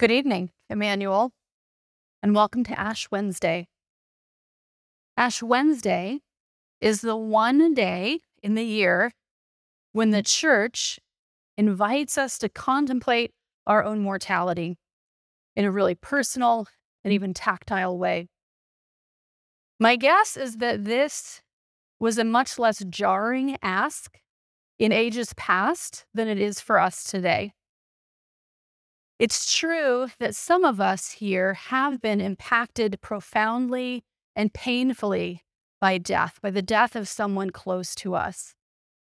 Good evening, Emmanuel, and welcome to Ash Wednesday. Ash Wednesday is the one day in the year when the church invites us to contemplate our own mortality in a really personal and even tactile way. My guess is that this was a much less jarring ask in ages past than it is for us today. It's true that some of us here have been impacted profoundly and painfully by death, by the death of someone close to us.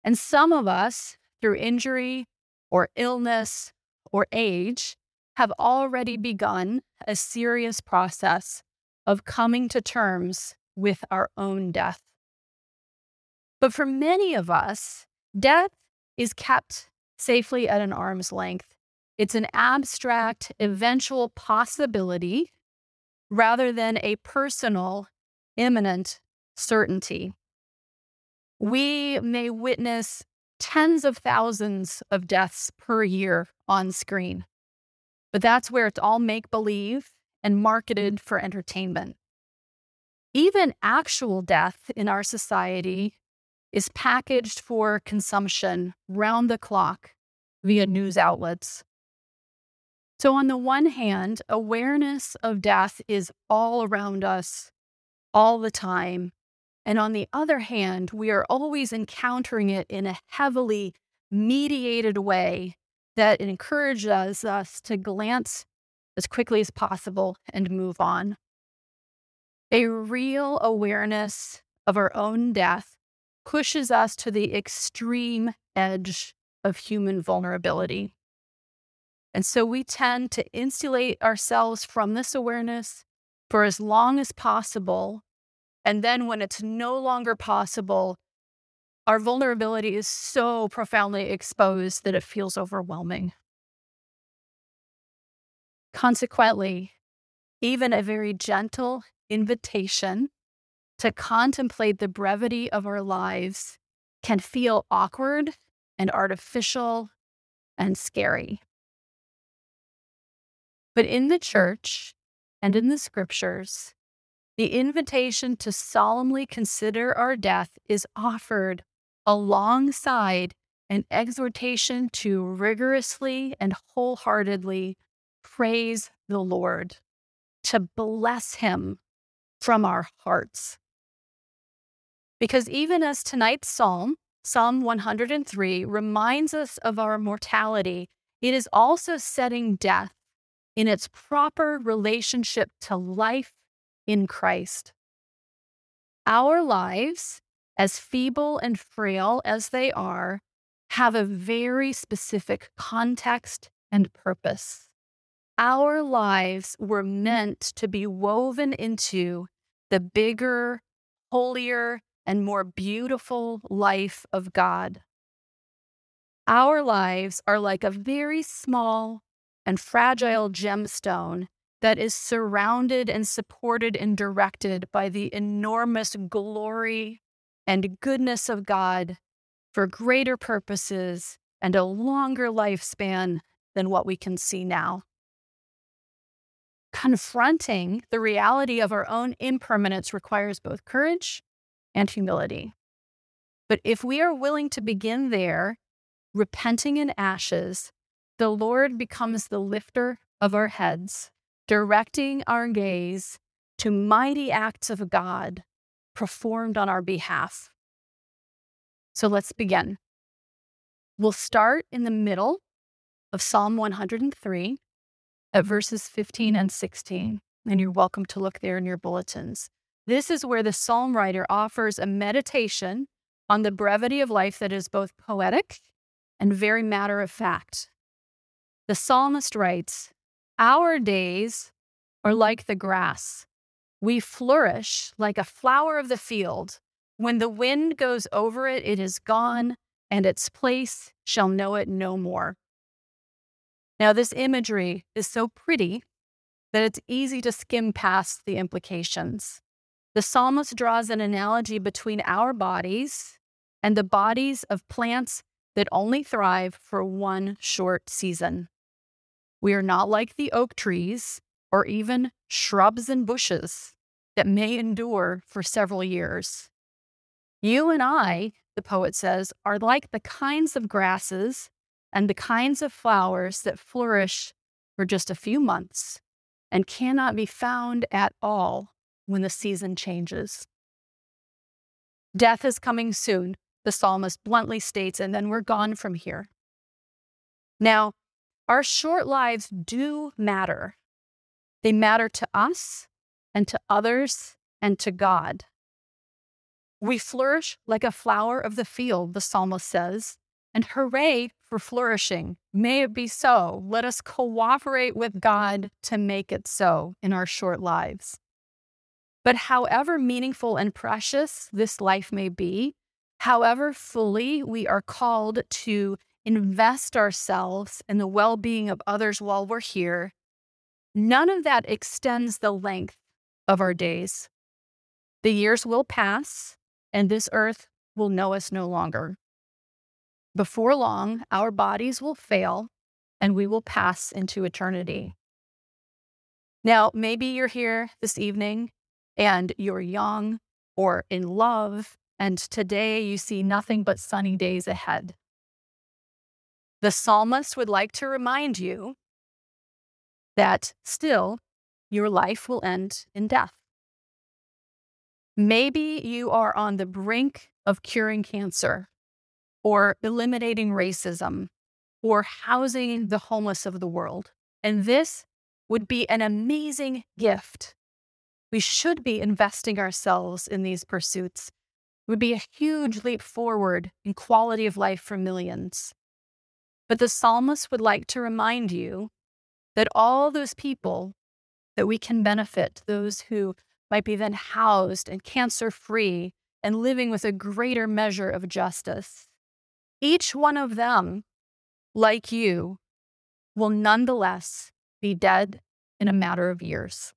And some of us, through injury or illness or age, have already begun a serious process of coming to terms with our own death. But for many of us, death is kept safely at an arm's length. It's an abstract, eventual possibility rather than a personal, imminent certainty. We may witness tens of thousands of deaths per year on screen, but that's where it's all make believe and marketed for entertainment. Even actual death in our society is packaged for consumption round the clock via news outlets. So, on the one hand, awareness of death is all around us all the time. And on the other hand, we are always encountering it in a heavily mediated way that encourages us to glance as quickly as possible and move on. A real awareness of our own death pushes us to the extreme edge of human vulnerability. And so we tend to insulate ourselves from this awareness for as long as possible. And then when it's no longer possible, our vulnerability is so profoundly exposed that it feels overwhelming. Consequently, even a very gentle invitation to contemplate the brevity of our lives can feel awkward and artificial and scary. But in the church and in the scriptures, the invitation to solemnly consider our death is offered alongside an exhortation to rigorously and wholeheartedly praise the Lord, to bless Him from our hearts. Because even as tonight's psalm, Psalm 103, reminds us of our mortality, it is also setting death in its proper relationship to life in Christ. Our lives, as feeble and frail as they are, have a very specific context and purpose. Our lives were meant to be woven into the bigger, holier, and more beautiful life of God. Our lives are like a very small and fragile gemstone that is surrounded and supported and directed by the enormous glory and goodness of God for greater purposes and a longer lifespan than what we can see now confronting the reality of our own impermanence requires both courage and humility. But if we are willing to begin there, repenting in ashes, the Lord becomes the lifter of our heads, directing our gaze to mighty acts of God performed on our behalf. So let's begin. We'll start in the middle of Psalm 103 at verses 15 and 16. And you're welcome to look there in your bulletins. This is where the psalm writer offers a meditation on the brevity of life that is both poetic and very matter of fact. The psalmist writes, Our days are like the grass. We flourish like a flower of the field. When the wind goes over it, it is gone, and its place shall know it no more. Now, this imagery is so pretty that it's easy to skim past the implications. The psalmist draws an analogy between our bodies and the bodies of plants that only thrive for one short season. We are not like the oak trees or even shrubs and bushes that may endure for several years. You and I, the poet says, are like the kinds of grasses and the kinds of flowers that flourish for just a few months and cannot be found at all when the season changes. Death is coming soon, the psalmist bluntly states, and then we're gone from here. Now, our short lives do matter. They matter to us and to others and to God. We flourish like a flower of the field, the psalmist says, and hooray for flourishing. May it be so. Let us cooperate with God to make it so in our short lives. But however meaningful and precious this life may be, however fully we are called to invest ourselves in the well being of others while we're here, none of that extends the length of our days. The years will pass, and this earth will know us no longer. Before long, our bodies will fail and we will pass into eternity. Now, maybe you're here this evening and you're young or in love, and today you see nothing but sunny days ahead. The psalmist would like to remind you that still your life will end in death. Maybe you are on the brink of curing cancer or eliminating racism or housing the homeless of the world. And this would be an amazing gift we should be investing ourselves in these pursuits. It would be a huge leap forward in quality of life for millions. But the psalmist would like to remind you that all those people that we can benefit, those who might be then housed and cancer free and living with a greater measure of justice, each one of them, like you, will nonetheless be dead in a matter of years.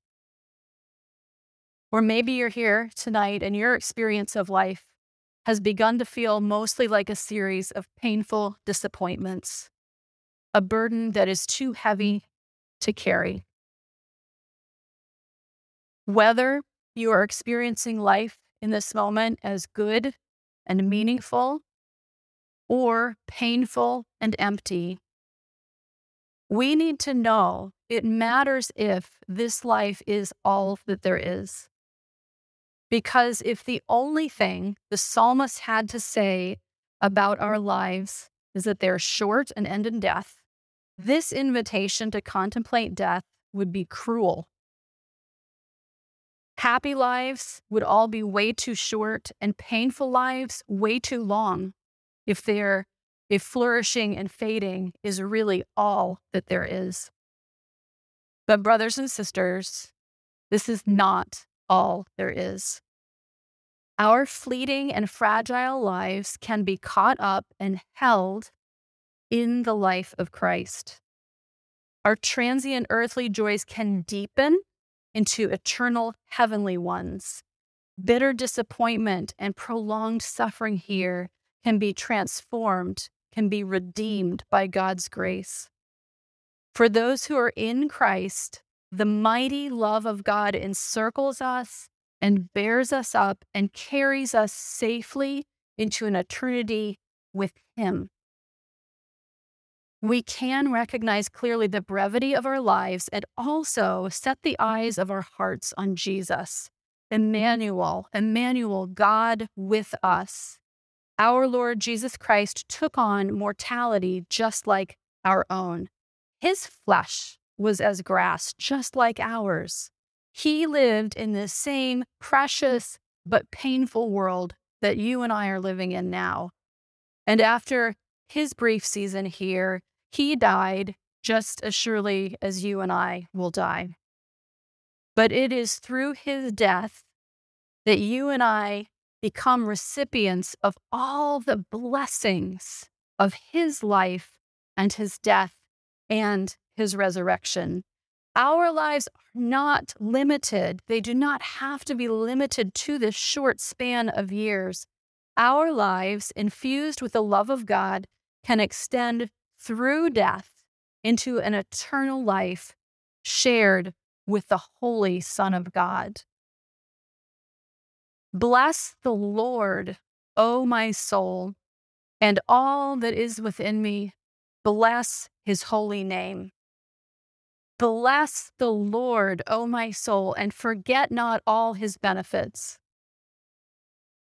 Or maybe you're here tonight and your experience of life has begun to feel mostly like a series of painful disappointments, a burden that is too heavy mm-hmm. to carry. Whether you are experiencing life in this moment as good and meaningful or painful and empty, we need to know it matters if this life is all that there is. Because if the only thing the psalmist had to say about our lives is that they're short and end in death, this invitation to contemplate death would be cruel. Happy lives would all be way too short, and painful lives way too long if they're if flourishing and fading is really all that there is. But, brothers and sisters, this is not all there is. Our fleeting and fragile lives can be caught up and held in the life of Christ. Our transient earthly joys can deepen into eternal heavenly ones. Bitter disappointment and prolonged suffering here can be transformed, can be redeemed by God's grace. For those who are in Christ, the mighty love of God encircles us and bears us up and carries us safely into an eternity with Him. We can recognize clearly the brevity of our lives and also set the mm-hmm. eyes of our hearts on Jesus, mm-hmm. Emmanuel, Emmanuel, God with us. Our Lord Jesus Christ took on mortality just like our own. His flesh was as grass, just like ours. He lived in the same mm. precious but painful world that you and I are living in now. And after his brief season here, he died just as surely as you and I will die. But it is through his death that you and I become recipients of all the blessings of his life and his death and his resurrection. Our lives are not limited. They do not have to be limited to this short span of years. Our lives, infused with the love of God, can extend through death into an eternal life shared with the Holy Son of God. Bless the Lord, O my soul, and all that is within me. Bless his holy name. Bless the Lord, O my soul, and forget not all his benefits.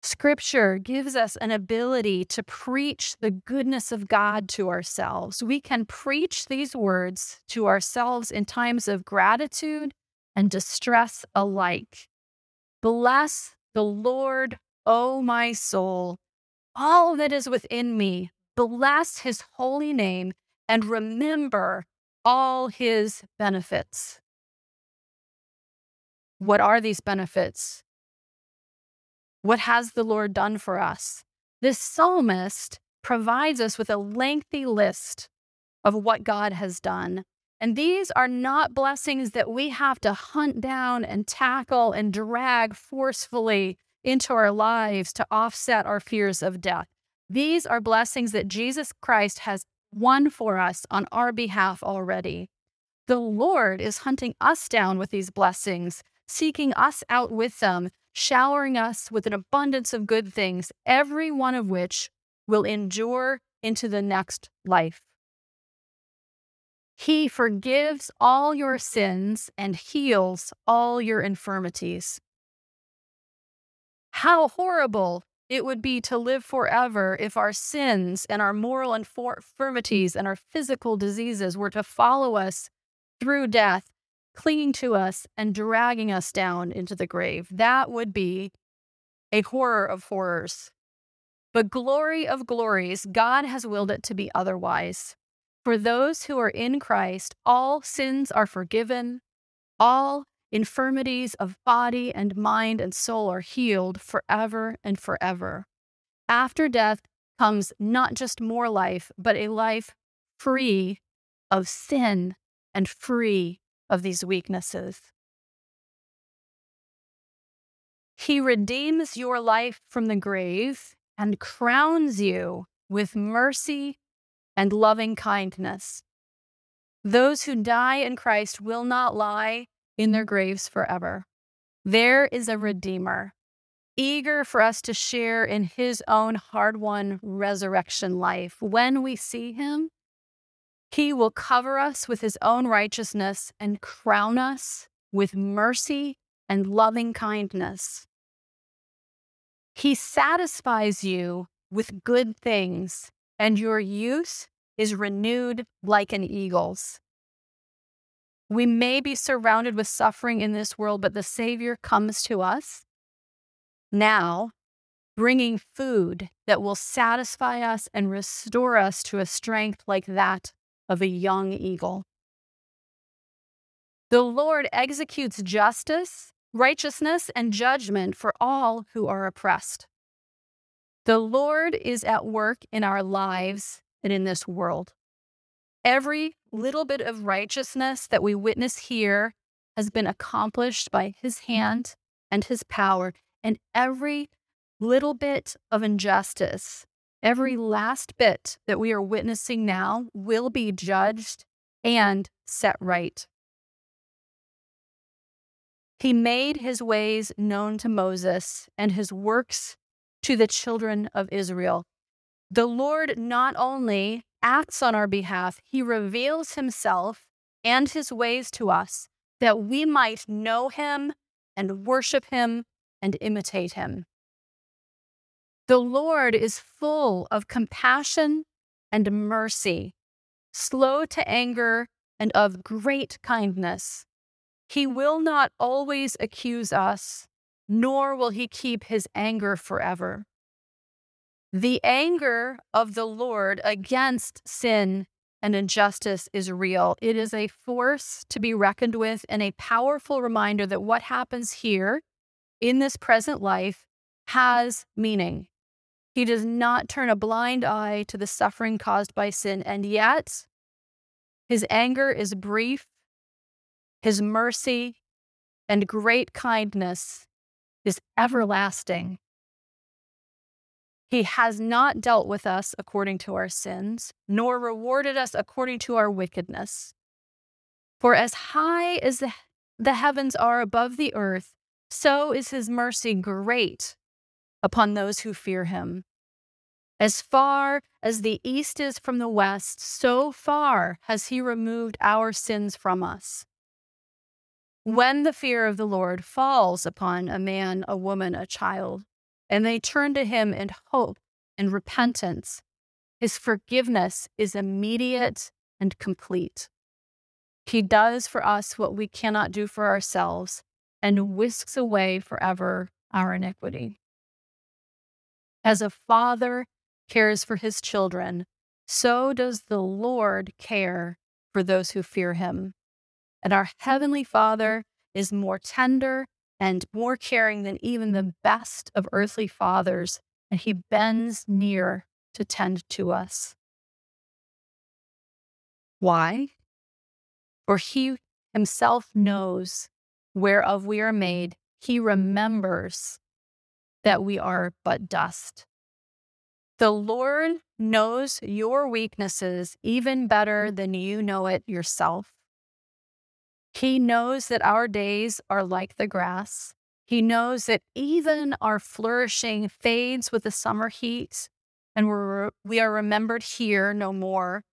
Scripture gives us an ability to preach the goodness of God to ourselves. We can preach these words to ourselves in times of gratitude and distress alike. Bless the Lord, O my soul, all that is within me. Bless his holy name and remember all his benefits. What are these benefits? What has the Lord done for us? This psalmist provides us with a lengthy list of what God has done. And these are not blessings that we have to hunt down and tackle and drag forcefully into our lives to offset our fears of death. These are blessings that Jesus Christ has won for us on our behalf already. The Lord is hunting us down with these blessings, seeking us out with them showering us with an abundance of good things, every one of which will endure into the next life. He forgives all your sins and heals all your infirmities. How horrible it would be to live forever if our sins and our moral infirmities and our physical diseases were to follow us through death clinging to us and dragging us down into the grave. That would be a horror of horrors. But glory of glories, God has willed it to be otherwise. For those who are in Christ, all sins are forgiven, all infirmities of body and mind and soul are healed forever and forever. After death comes not just more life, but a life free of sin and free of these weaknesses. He redeems your life from the grave and crowns you with mercy and loving kindness. Those who die in Christ will not lie in their graves forever. There is a Redeemer, eager for us to share in his own hard won resurrection life. When we see him, he will cover us with his own righteousness and crown us with mercy and loving kindness. He satisfies you with good things, and your youth is renewed like an eagle's. We may be surrounded with suffering in this world, but the Savior comes to us now, bringing food that will satisfy us and restore us to a strength like that of a young eagle. The Lord executes justice, righteousness, and judgment for all who are oppressed. The Lord is at work in our lives and in this world. Every little bit of righteousness that we witness here has been accomplished by his hand and his power, and every little bit of injustice Every mm. last bit that we are witnessing now will be judged and set right. He made his ways known to Moses and his works to the children of Israel. The Lord not only acts on our behalf, he reveals himself and his ways to us that we might know him and worship him and imitate him. The Lord is full of compassion and mercy, slow to anger, and of great kindness. He will not always accuse us, nor will he keep his anger forever. The anger of the Lord against sin and injustice is real. It is a force to be reckoned with and a powerful reminder that what happens here in this present life has meaning. He does not turn a blind eye to the suffering caused by sin, and yet his anger is brief, his mercy and great kindness is everlasting. He has not dealt with us according to our sins, nor rewarded us according to our wickedness. For as high as the, the heavens are above the earth, so is his mercy great upon those who fear him. As far as the east is from the west, so far has he removed our sins from us. When the fear of the Lord falls upon a man, a woman, a child, and they turn to him in hope and repentance, his forgiveness is immediate and complete. He does for us what we cannot do for ourselves and whisks away forever our iniquity. As a father cares for his children, so does the Lord care for those who fear him. And our Heavenly Father is more tender and more caring than even the best of earthly fathers, and he bends near to tend to us. Why? For he himself knows whereof we are made, he remembers that we are but dust. The Lord knows your weaknesses even better mm. than you know it yourself. He knows that our days are like the grass. He knows that even our flourishing fades with the summer heat, and we're, we are remembered here no more.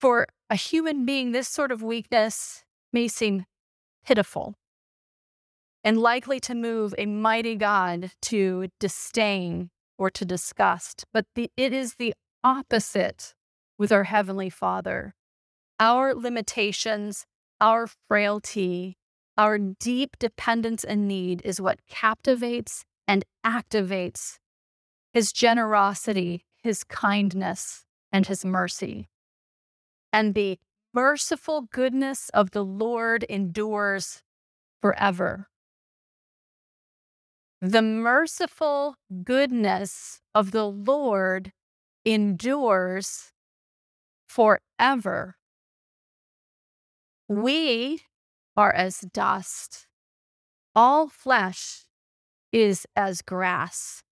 For a human being, this sort of weakness may seem pitiful and likely to move a mighty God to disdain or to disgust. But the, it is the opposite with our Heavenly Father. Our limitations, our frailty, our deep dependence and need is what captivates and activates His generosity, His kindness, and His mercy. And the merciful goodness of the Lord endures forever. The merciful goodness of the Lord endures forever. We are as dust. All flesh is as grass.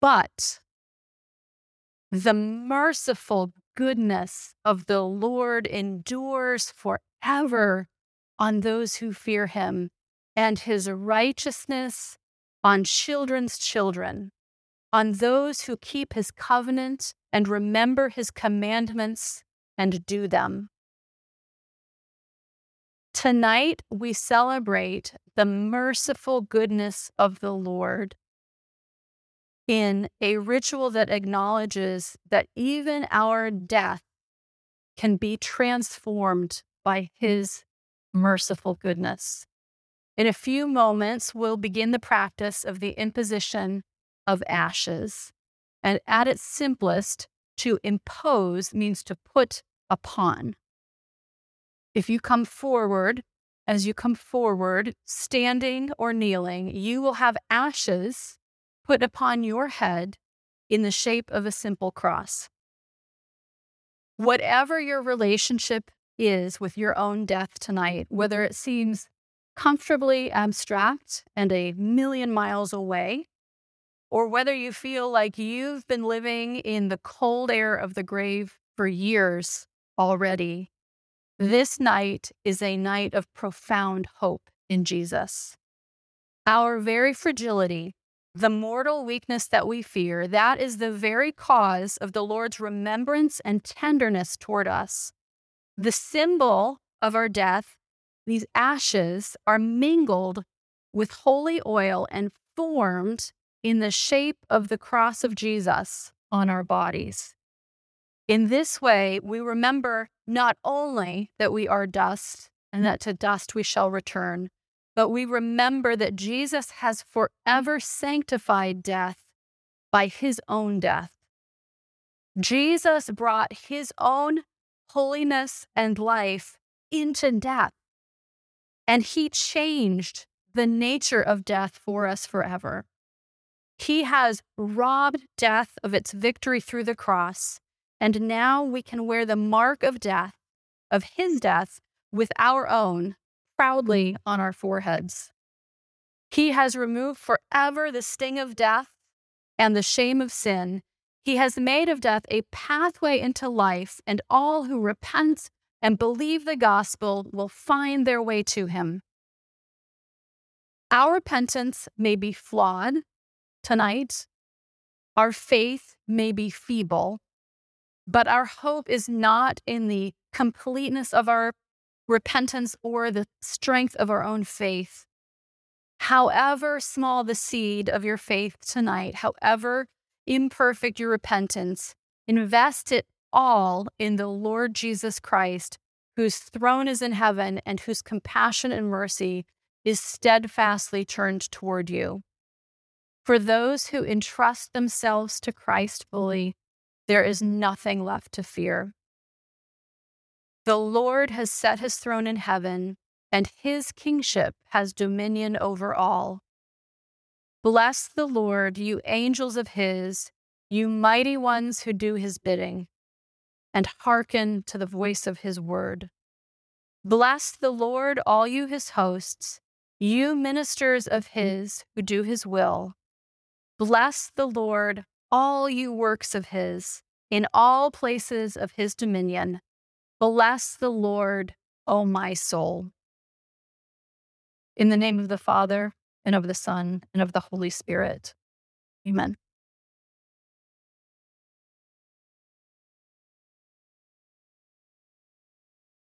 But the merciful goodness of the Lord endures forever on those who fear him, and his righteousness on children's children, on those who keep his covenant and remember his commandments and do them. Tonight, we celebrate the merciful goodness of the Lord in a ritual that acknowledges that even our death can be transformed by his merciful goodness. In a few moments, we'll begin the practice of the imposition of ashes. And at its simplest, to impose means to put upon. If you come forward, as you come forward, standing or kneeling, you will have ashes put upon your head in the shape of a simple cross. Whatever your relationship is with your own death tonight, whether it seems comfortably abstract and a million miles away, or whether you feel like you've been living in the cold air of the grave for years already, this night is a night of profound hope in Jesus. Our very fragility, the mortal weakness that we fear, that is the very cause of the Lord's remembrance and tenderness toward us. The symbol of our death these ashes are mingled with holy oil and formed in the shape of the cross of Jesus on our bodies. In this way, we remember not only that we are dust and mm. that to dust we shall return, but we remember that Jesus has forever sanctified death by his own death. Jesus brought his own holiness and life into death and he changed the nature of death for us forever. He has robbed death of its victory through the cross, and now we can wear the mark of death, of his death, with our own proudly mm. on our foreheads. He has removed forever the sting of death, and the shame of sin, he has made of death a pathway into life, and all who repent and believe the gospel will find their way to him. Our repentance may be flawed tonight, our faith may be feeble, but our hope is not in the completeness of our repentance or the strength of our own faith. However small the seed of your faith tonight, however imperfect your repentance, invest it all in the Lord Jesus Christ, whose throne is in heaven and whose compassion and mercy is steadfastly turned toward you. For those who entrust themselves to Christ fully, there is nothing left to fear. The Lord has set his throne in heaven, and his kingship has dominion over all. Bless the Lord, you angels of his, you mighty ones who do his bidding, and hearken to the voice of his word. Bless the Lord, all you his hosts, you ministers of his who do his will. Bless the Lord, all you works of his, in all places of his dominion. Bless the Lord, O my soul. In the name of the Father, and of the Son, and of the Holy Spirit. Amen.